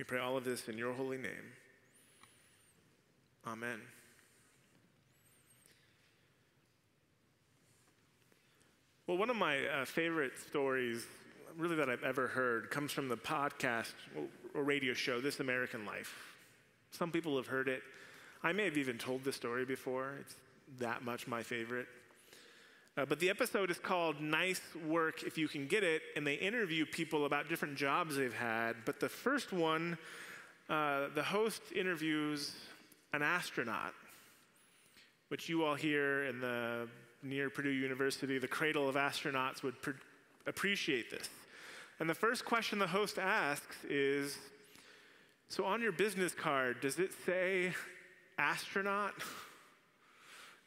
We pray all of this in your holy name. Amen. Well, one of my uh, favorite stories, really, that I've ever heard, comes from the podcast or radio show, This American Life. Some people have heard it. I may have even told this story before. It's that much my favorite. Uh, but the episode is called Nice Work If You Can Get It, and they interview people about different jobs they've had. But the first one, uh, the host interviews an astronaut, which you all here in the near Purdue University, the cradle of astronauts, would pr- appreciate this. And the first question the host asks is So on your business card, does it say astronaut?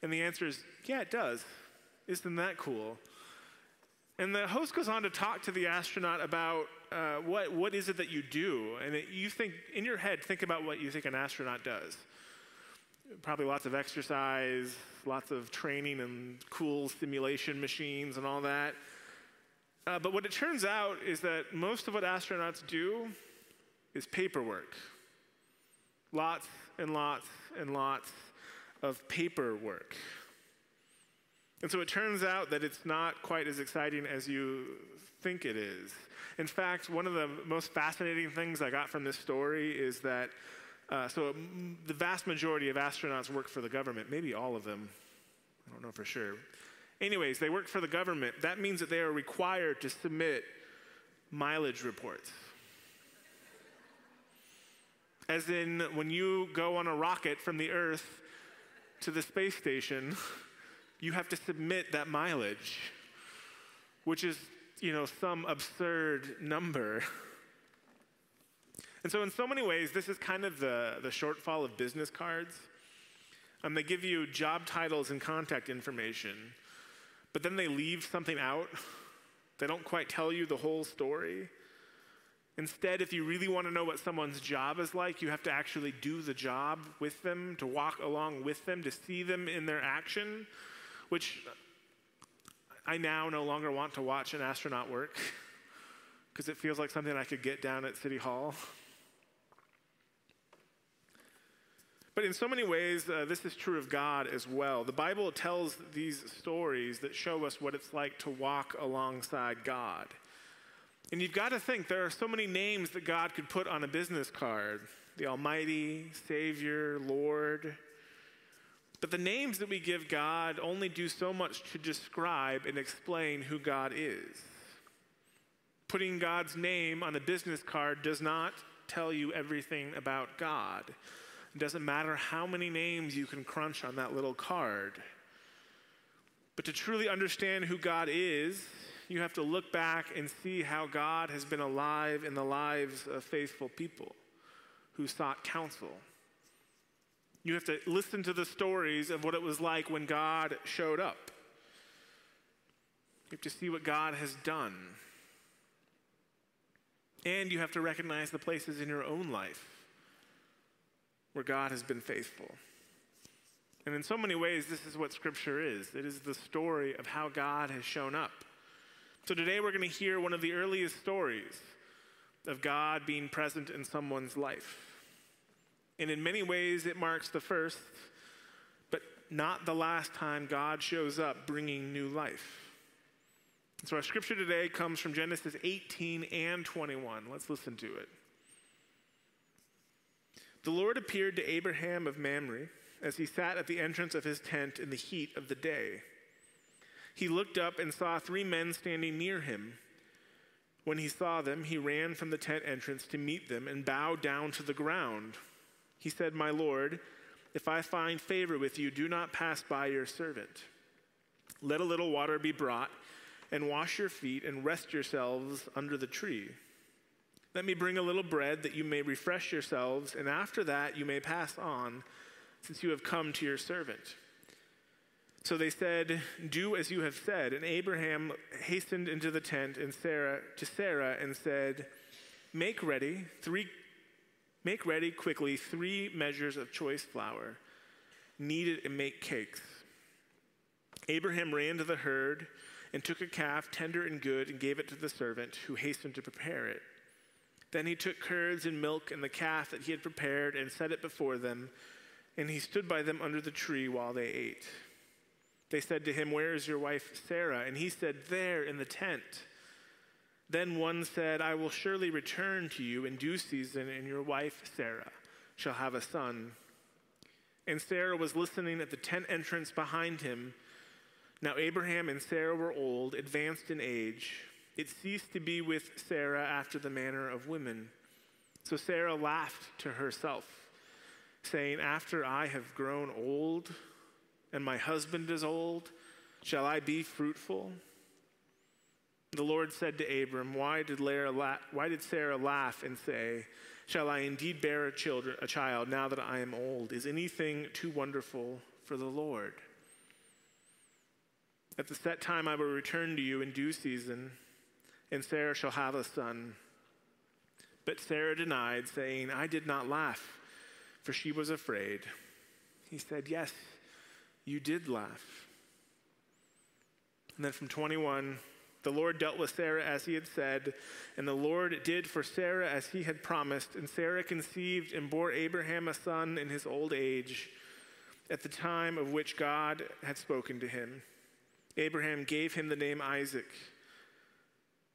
And the answer is, Yeah, it does. Isn't that cool? And the host goes on to talk to the astronaut about uh, what, what is it that you do. And you think, in your head, think about what you think an astronaut does. Probably lots of exercise, lots of training and cool simulation machines and all that. Uh, but what it turns out is that most of what astronauts do is paperwork. Lots and lots and lots of paperwork. And so it turns out that it's not quite as exciting as you think it is. In fact, one of the most fascinating things I got from this story is that, uh, so the vast majority of astronauts work for the government, maybe all of them. I don't know for sure. Anyways, they work for the government. That means that they are required to submit mileage reports. As in, when you go on a rocket from the Earth to the space station, you have to submit that mileage, which is, you know, some absurd number. And so, in so many ways, this is kind of the, the shortfall of business cards. Um, they give you job titles and contact information, but then they leave something out. They don't quite tell you the whole story. Instead, if you really want to know what someone's job is like, you have to actually do the job with them, to walk along with them, to see them in their action which I now no longer want to watch an astronaut work because it feels like something I could get down at City Hall. But in so many ways, uh, this is true of God as well. The Bible tells these stories that show us what it's like to walk alongside God. And you've got to think there are so many names that God could put on a business card the Almighty, Savior, Lord. But the names that we give God only do so much to describe and explain who God is. Putting God's name on a business card does not tell you everything about God. It doesn't matter how many names you can crunch on that little card. But to truly understand who God is, you have to look back and see how God has been alive in the lives of faithful people who sought counsel you have to listen to the stories of what it was like when God showed up. You have to see what God has done. And you have to recognize the places in your own life where God has been faithful. And in so many ways, this is what Scripture is it is the story of how God has shown up. So today we're going to hear one of the earliest stories of God being present in someone's life. And in many ways, it marks the first, but not the last time God shows up bringing new life. So, our scripture today comes from Genesis 18 and 21. Let's listen to it. The Lord appeared to Abraham of Mamre as he sat at the entrance of his tent in the heat of the day. He looked up and saw three men standing near him. When he saw them, he ran from the tent entrance to meet them and bowed down to the ground. He said, My Lord, if I find favor with you, do not pass by your servant. Let a little water be brought, and wash your feet, and rest yourselves under the tree. Let me bring a little bread that you may refresh yourselves, and after that you may pass on, since you have come to your servant. So they said, Do as you have said. And Abraham hastened into the tent and Sarah to Sarah and said, Make ready three Make ready quickly three measures of choice flour, knead it and make cakes. Abraham ran to the herd and took a calf, tender and good, and gave it to the servant, who hastened to prepare it. Then he took curds and milk and the calf that he had prepared and set it before them, and he stood by them under the tree while they ate. They said to him, Where is your wife Sarah? And he said, There in the tent. Then one said, I will surely return to you in due season, and your wife Sarah shall have a son. And Sarah was listening at the tent entrance behind him. Now Abraham and Sarah were old, advanced in age. It ceased to be with Sarah after the manner of women. So Sarah laughed to herself, saying, After I have grown old, and my husband is old, shall I be fruitful? The Lord said to Abram, Why did, la- why did Sarah laugh and say, Shall I indeed bear a, children, a child now that I am old? Is anything too wonderful for the Lord? At the set time I will return to you in due season, and Sarah shall have a son. But Sarah denied, saying, I did not laugh, for she was afraid. He said, Yes, you did laugh. And then from 21, the Lord dealt with Sarah as he had said, and the Lord did for Sarah as he had promised. And Sarah conceived and bore Abraham a son in his old age, at the time of which God had spoken to him. Abraham gave him the name Isaac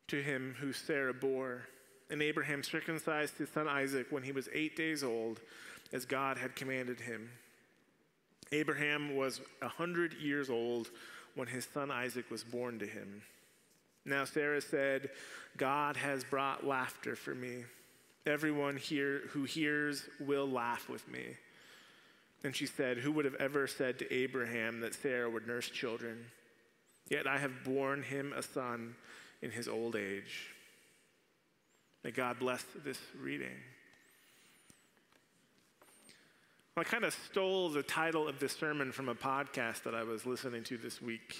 to him who Sarah bore. And Abraham circumcised his son Isaac when he was eight days old, as God had commanded him. Abraham was a hundred years old when his son Isaac was born to him. Now Sarah said, God has brought laughter for me. Everyone here who hears will laugh with me. And she said, Who would have ever said to Abraham that Sarah would nurse children? Yet I have borne him a son in his old age. May God bless this reading. I kind of stole the title of this sermon from a podcast that I was listening to this week.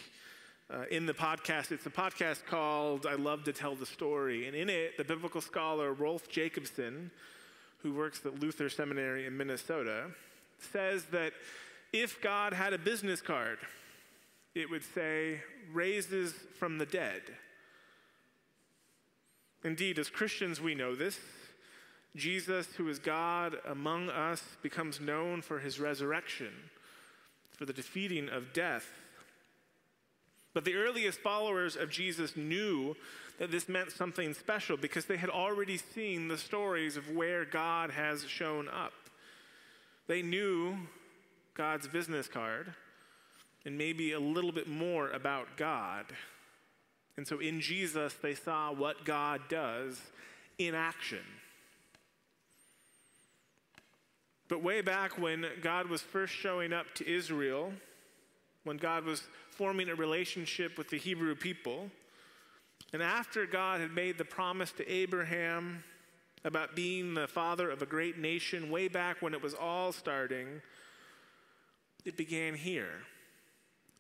Uh, in the podcast, it's a podcast called I Love to Tell the Story. And in it, the biblical scholar Rolf Jacobson, who works at Luther Seminary in Minnesota, says that if God had a business card, it would say, raises from the dead. Indeed, as Christians, we know this. Jesus, who is God among us, becomes known for his resurrection, for the defeating of death. But the earliest followers of Jesus knew that this meant something special because they had already seen the stories of where God has shown up. They knew God's business card and maybe a little bit more about God. And so in Jesus, they saw what God does in action. But way back when God was first showing up to Israel, when God was forming a relationship with the Hebrew people, and after God had made the promise to Abraham about being the father of a great nation, way back when it was all starting, it began here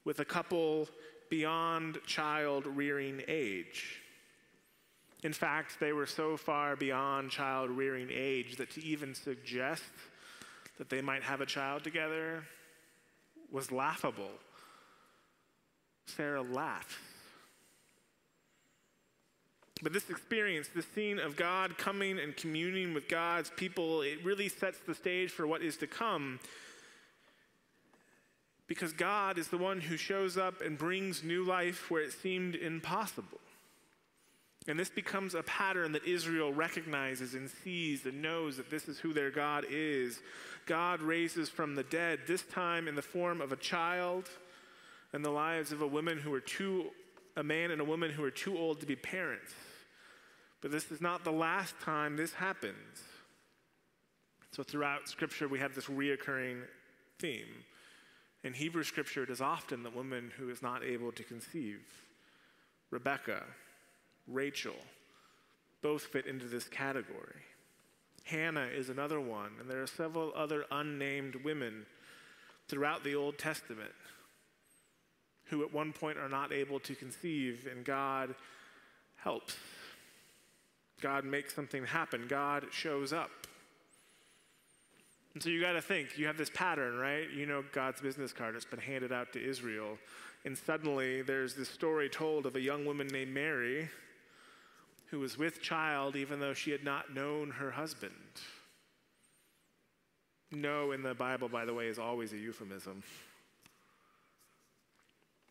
with a couple beyond child rearing age. In fact, they were so far beyond child rearing age that to even suggest that they might have a child together was laughable. Sarah laughed. But this experience, this scene of God coming and communing with God's people, it really sets the stage for what is to come. Because God is the one who shows up and brings new life where it seemed impossible. And this becomes a pattern that Israel recognizes and sees and knows that this is who their God is. God raises from the dead, this time in the form of a child and the lives of a woman who are too, a man and a woman who are too old to be parents. But this is not the last time this happens. So throughout Scripture, we have this reoccurring theme. In Hebrew Scripture, it is often the woman who is not able to conceive. Rebecca, Rachel, both fit into this category. Hannah is another one, and there are several other unnamed women throughout the Old Testament who at one point are not able to conceive, and God helps. God makes something happen. God shows up. And so you got to think, you have this pattern, right? You know God's business card, it's been handed out to Israel. And suddenly there's this story told of a young woman named Mary who was with child even though she had not known her husband. Know, in the Bible, by the way, is always a euphemism.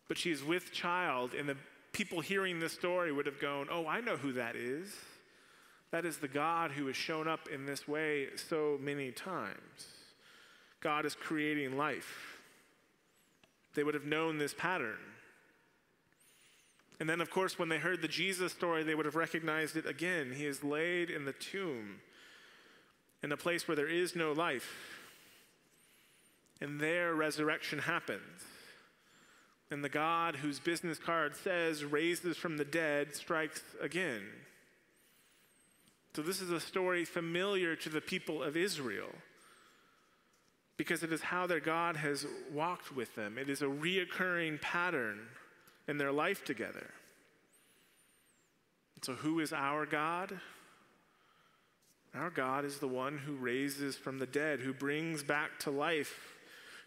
But she's with child, and the people hearing this story would have gone, Oh, I know who that is. That is the God who has shown up in this way so many times. God is creating life. They would have known this pattern. And then, of course, when they heard the Jesus story, they would have recognized it again. He is laid in the tomb, in a place where there is no life. And there, resurrection happens. And the God whose business card says raises from the dead strikes again. So, this is a story familiar to the people of Israel because it is how their God has walked with them. It is a reoccurring pattern in their life together. So, who is our God? Our God is the one who raises from the dead, who brings back to life,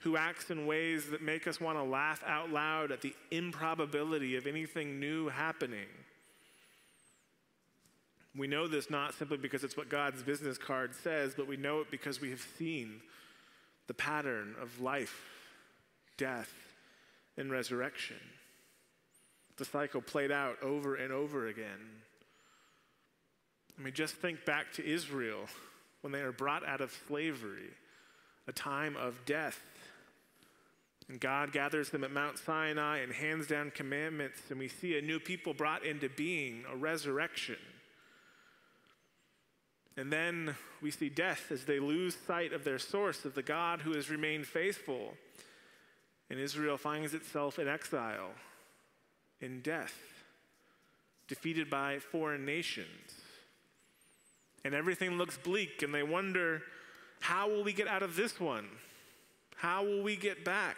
who acts in ways that make us want to laugh out loud at the improbability of anything new happening. We know this not simply because it's what God's business card says, but we know it because we have seen the pattern of life, death, and resurrection. The cycle played out over and over again. I mean, just think back to Israel when they are brought out of slavery, a time of death. And God gathers them at Mount Sinai and hands down commandments, and we see a new people brought into being, a resurrection. And then we see death as they lose sight of their source, of the God who has remained faithful. And Israel finds itself in exile, in death, defeated by foreign nations. And everything looks bleak, and they wonder how will we get out of this one? How will we get back?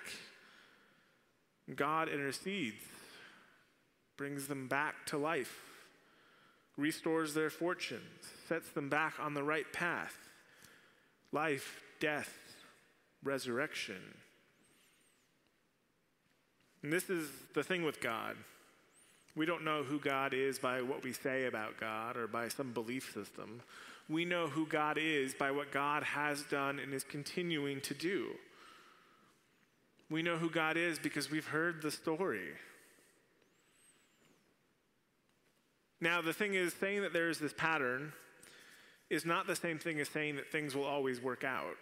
God intercedes, brings them back to life, restores their fortunes sets them back on the right path life, death, resurrection. And this is the thing with God. We don't know who God is by what we say about God or by some belief system. We know who God is by what God has done and is continuing to do. We know who God is because we've heard the story. Now, the thing is, saying that there is this pattern is not the same thing as saying that things will always work out.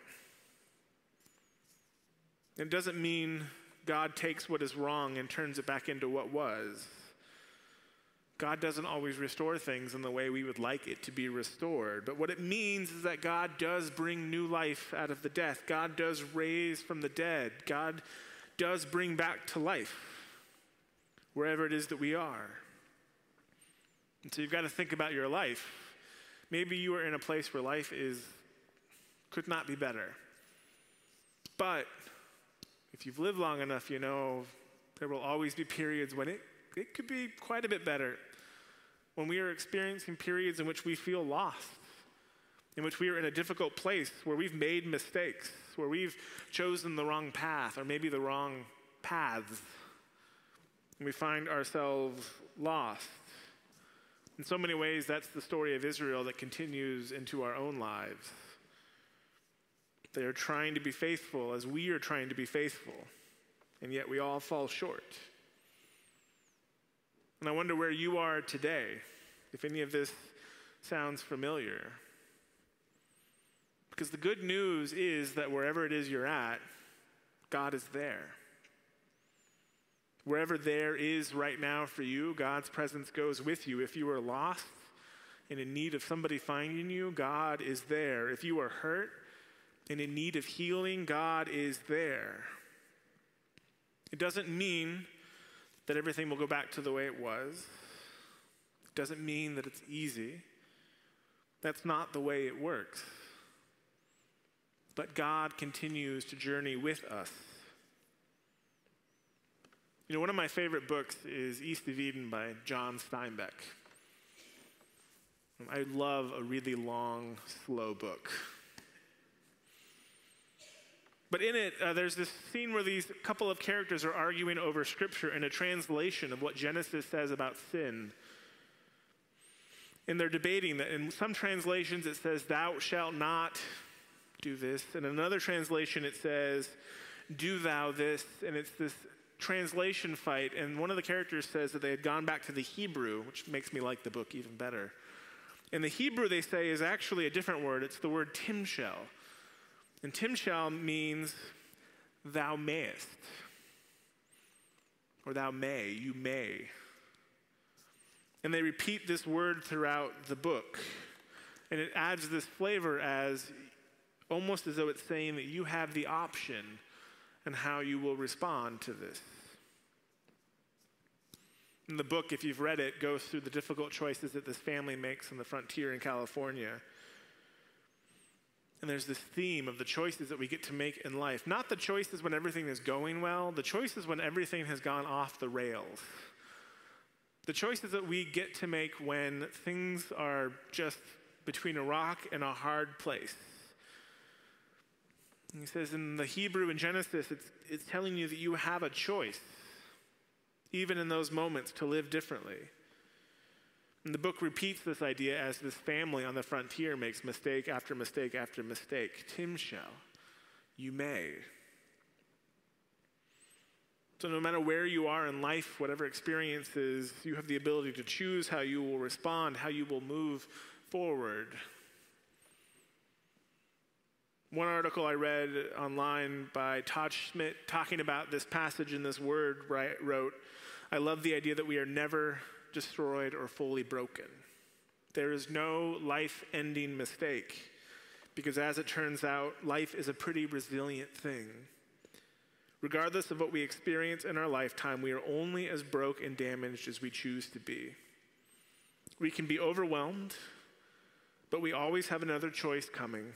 It doesn't mean God takes what is wrong and turns it back into what was. God doesn't always restore things in the way we would like it to be restored. But what it means is that God does bring new life out of the death. God does raise from the dead. God does bring back to life wherever it is that we are. And so you've got to think about your life. Maybe you are in a place where life is could not be better. But if you've lived long enough, you know there will always be periods when it, it could be quite a bit better. When we are experiencing periods in which we feel lost, in which we are in a difficult place, where we've made mistakes, where we've chosen the wrong path or maybe the wrong paths, and we find ourselves lost. In so many ways, that's the story of Israel that continues into our own lives. They are trying to be faithful as we are trying to be faithful, and yet we all fall short. And I wonder where you are today, if any of this sounds familiar. Because the good news is that wherever it is you're at, God is there. Wherever there is right now for you, God's presence goes with you. If you are lost and in need of somebody finding you, God is there. If you are hurt and in need of healing, God is there. It doesn't mean that everything will go back to the way it was. Doesn't mean that it's easy. That's not the way it works. But God continues to journey with us. You know, one of my favorite books is East of Eden by John Steinbeck. I love a really long, slow book. But in it, uh, there's this scene where these couple of characters are arguing over scripture and a translation of what Genesis says about sin. And they're debating that in some translations it says, Thou shalt not do this. And in another translation it says, Do thou this. And it's this translation fight. And one of the characters says that they had gone back to the Hebrew, which makes me like the book even better. In the Hebrew, they say is actually a different word. It's the word timshel. And timshel means thou mayest, or thou may, you may. And they repeat this word throughout the book. And it adds this flavor as almost as though it's saying that you have the option and how you will respond to this. And the book, if you've read it, goes through the difficult choices that this family makes on the frontier in California. And there's this theme of the choices that we get to make in life. Not the choices when everything is going well, the choices when everything has gone off the rails. The choices that we get to make when things are just between a rock and a hard place. He says in the Hebrew in Genesis, it's, it's telling you that you have a choice, even in those moments, to live differently. And the book repeats this idea as this family on the frontier makes mistake after mistake after mistake. Timshel, you may. So, no matter where you are in life, whatever experiences, you have the ability to choose how you will respond, how you will move forward. One article I read online by Todd Schmidt talking about this passage in this word wrote, I love the idea that we are never destroyed or fully broken. There is no life ending mistake because, as it turns out, life is a pretty resilient thing. Regardless of what we experience in our lifetime, we are only as broke and damaged as we choose to be. We can be overwhelmed, but we always have another choice coming.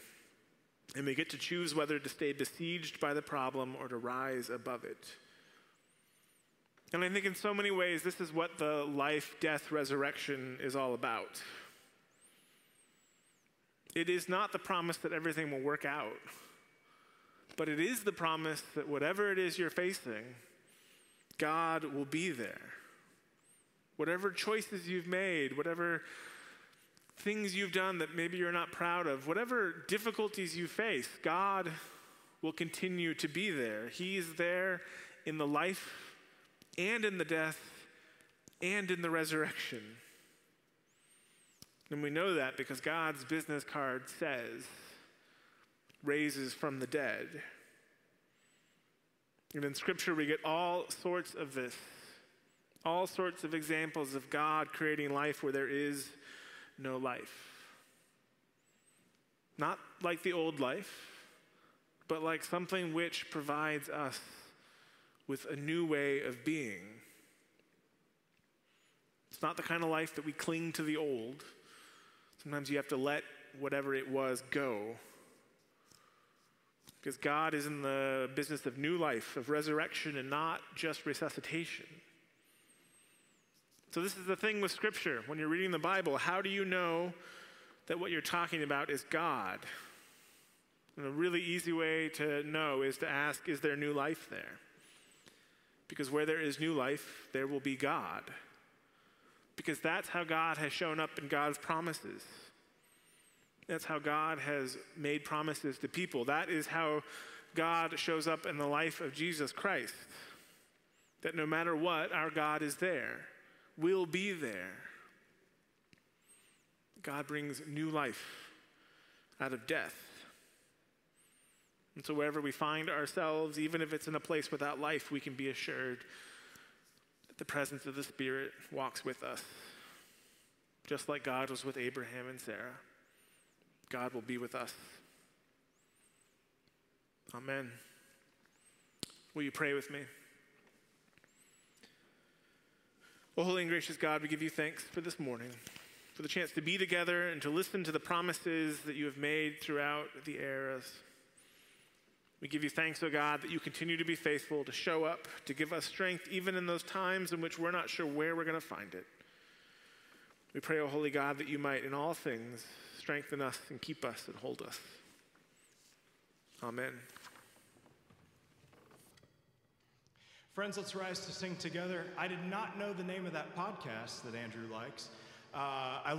And we get to choose whether to stay besieged by the problem or to rise above it. And I think in so many ways, this is what the life, death, resurrection is all about. It is not the promise that everything will work out, but it is the promise that whatever it is you're facing, God will be there. Whatever choices you've made, whatever things you've done that maybe you're not proud of, whatever difficulties you face, God will continue to be there. He is there in the life and in the death and in the resurrection. And we know that because God's business card says, raises from the dead. And in Scripture, we get all sorts of this, all sorts of examples of God creating life where there is no life. Not like the old life, but like something which provides us with a new way of being. It's not the kind of life that we cling to the old. Sometimes you have to let whatever it was go. Because God is in the business of new life, of resurrection, and not just resuscitation. So, this is the thing with Scripture. When you're reading the Bible, how do you know that what you're talking about is God? And a really easy way to know is to ask, is there new life there? Because where there is new life, there will be God. Because that's how God has shown up in God's promises. That's how God has made promises to people. That is how God shows up in the life of Jesus Christ. That no matter what, our God is there will be there. God brings new life out of death. And so, wherever we find ourselves, even if it's in a place without life, we can be assured that the presence of the Spirit walks with us. Just like God was with Abraham and Sarah, God will be with us. Amen. Will you pray with me? Oh, holy and gracious God, we give you thanks for this morning, for the chance to be together and to listen to the promises that you have made throughout the eras. We give you thanks, O God, that you continue to be faithful, to show up, to give us strength, even in those times in which we're not sure where we're going to find it. We pray, O Holy God, that you might, in all things, strengthen us and keep us and hold us. Amen. Friends, let's rise to sing together. I did not know the name of that podcast that Andrew likes. Uh, I love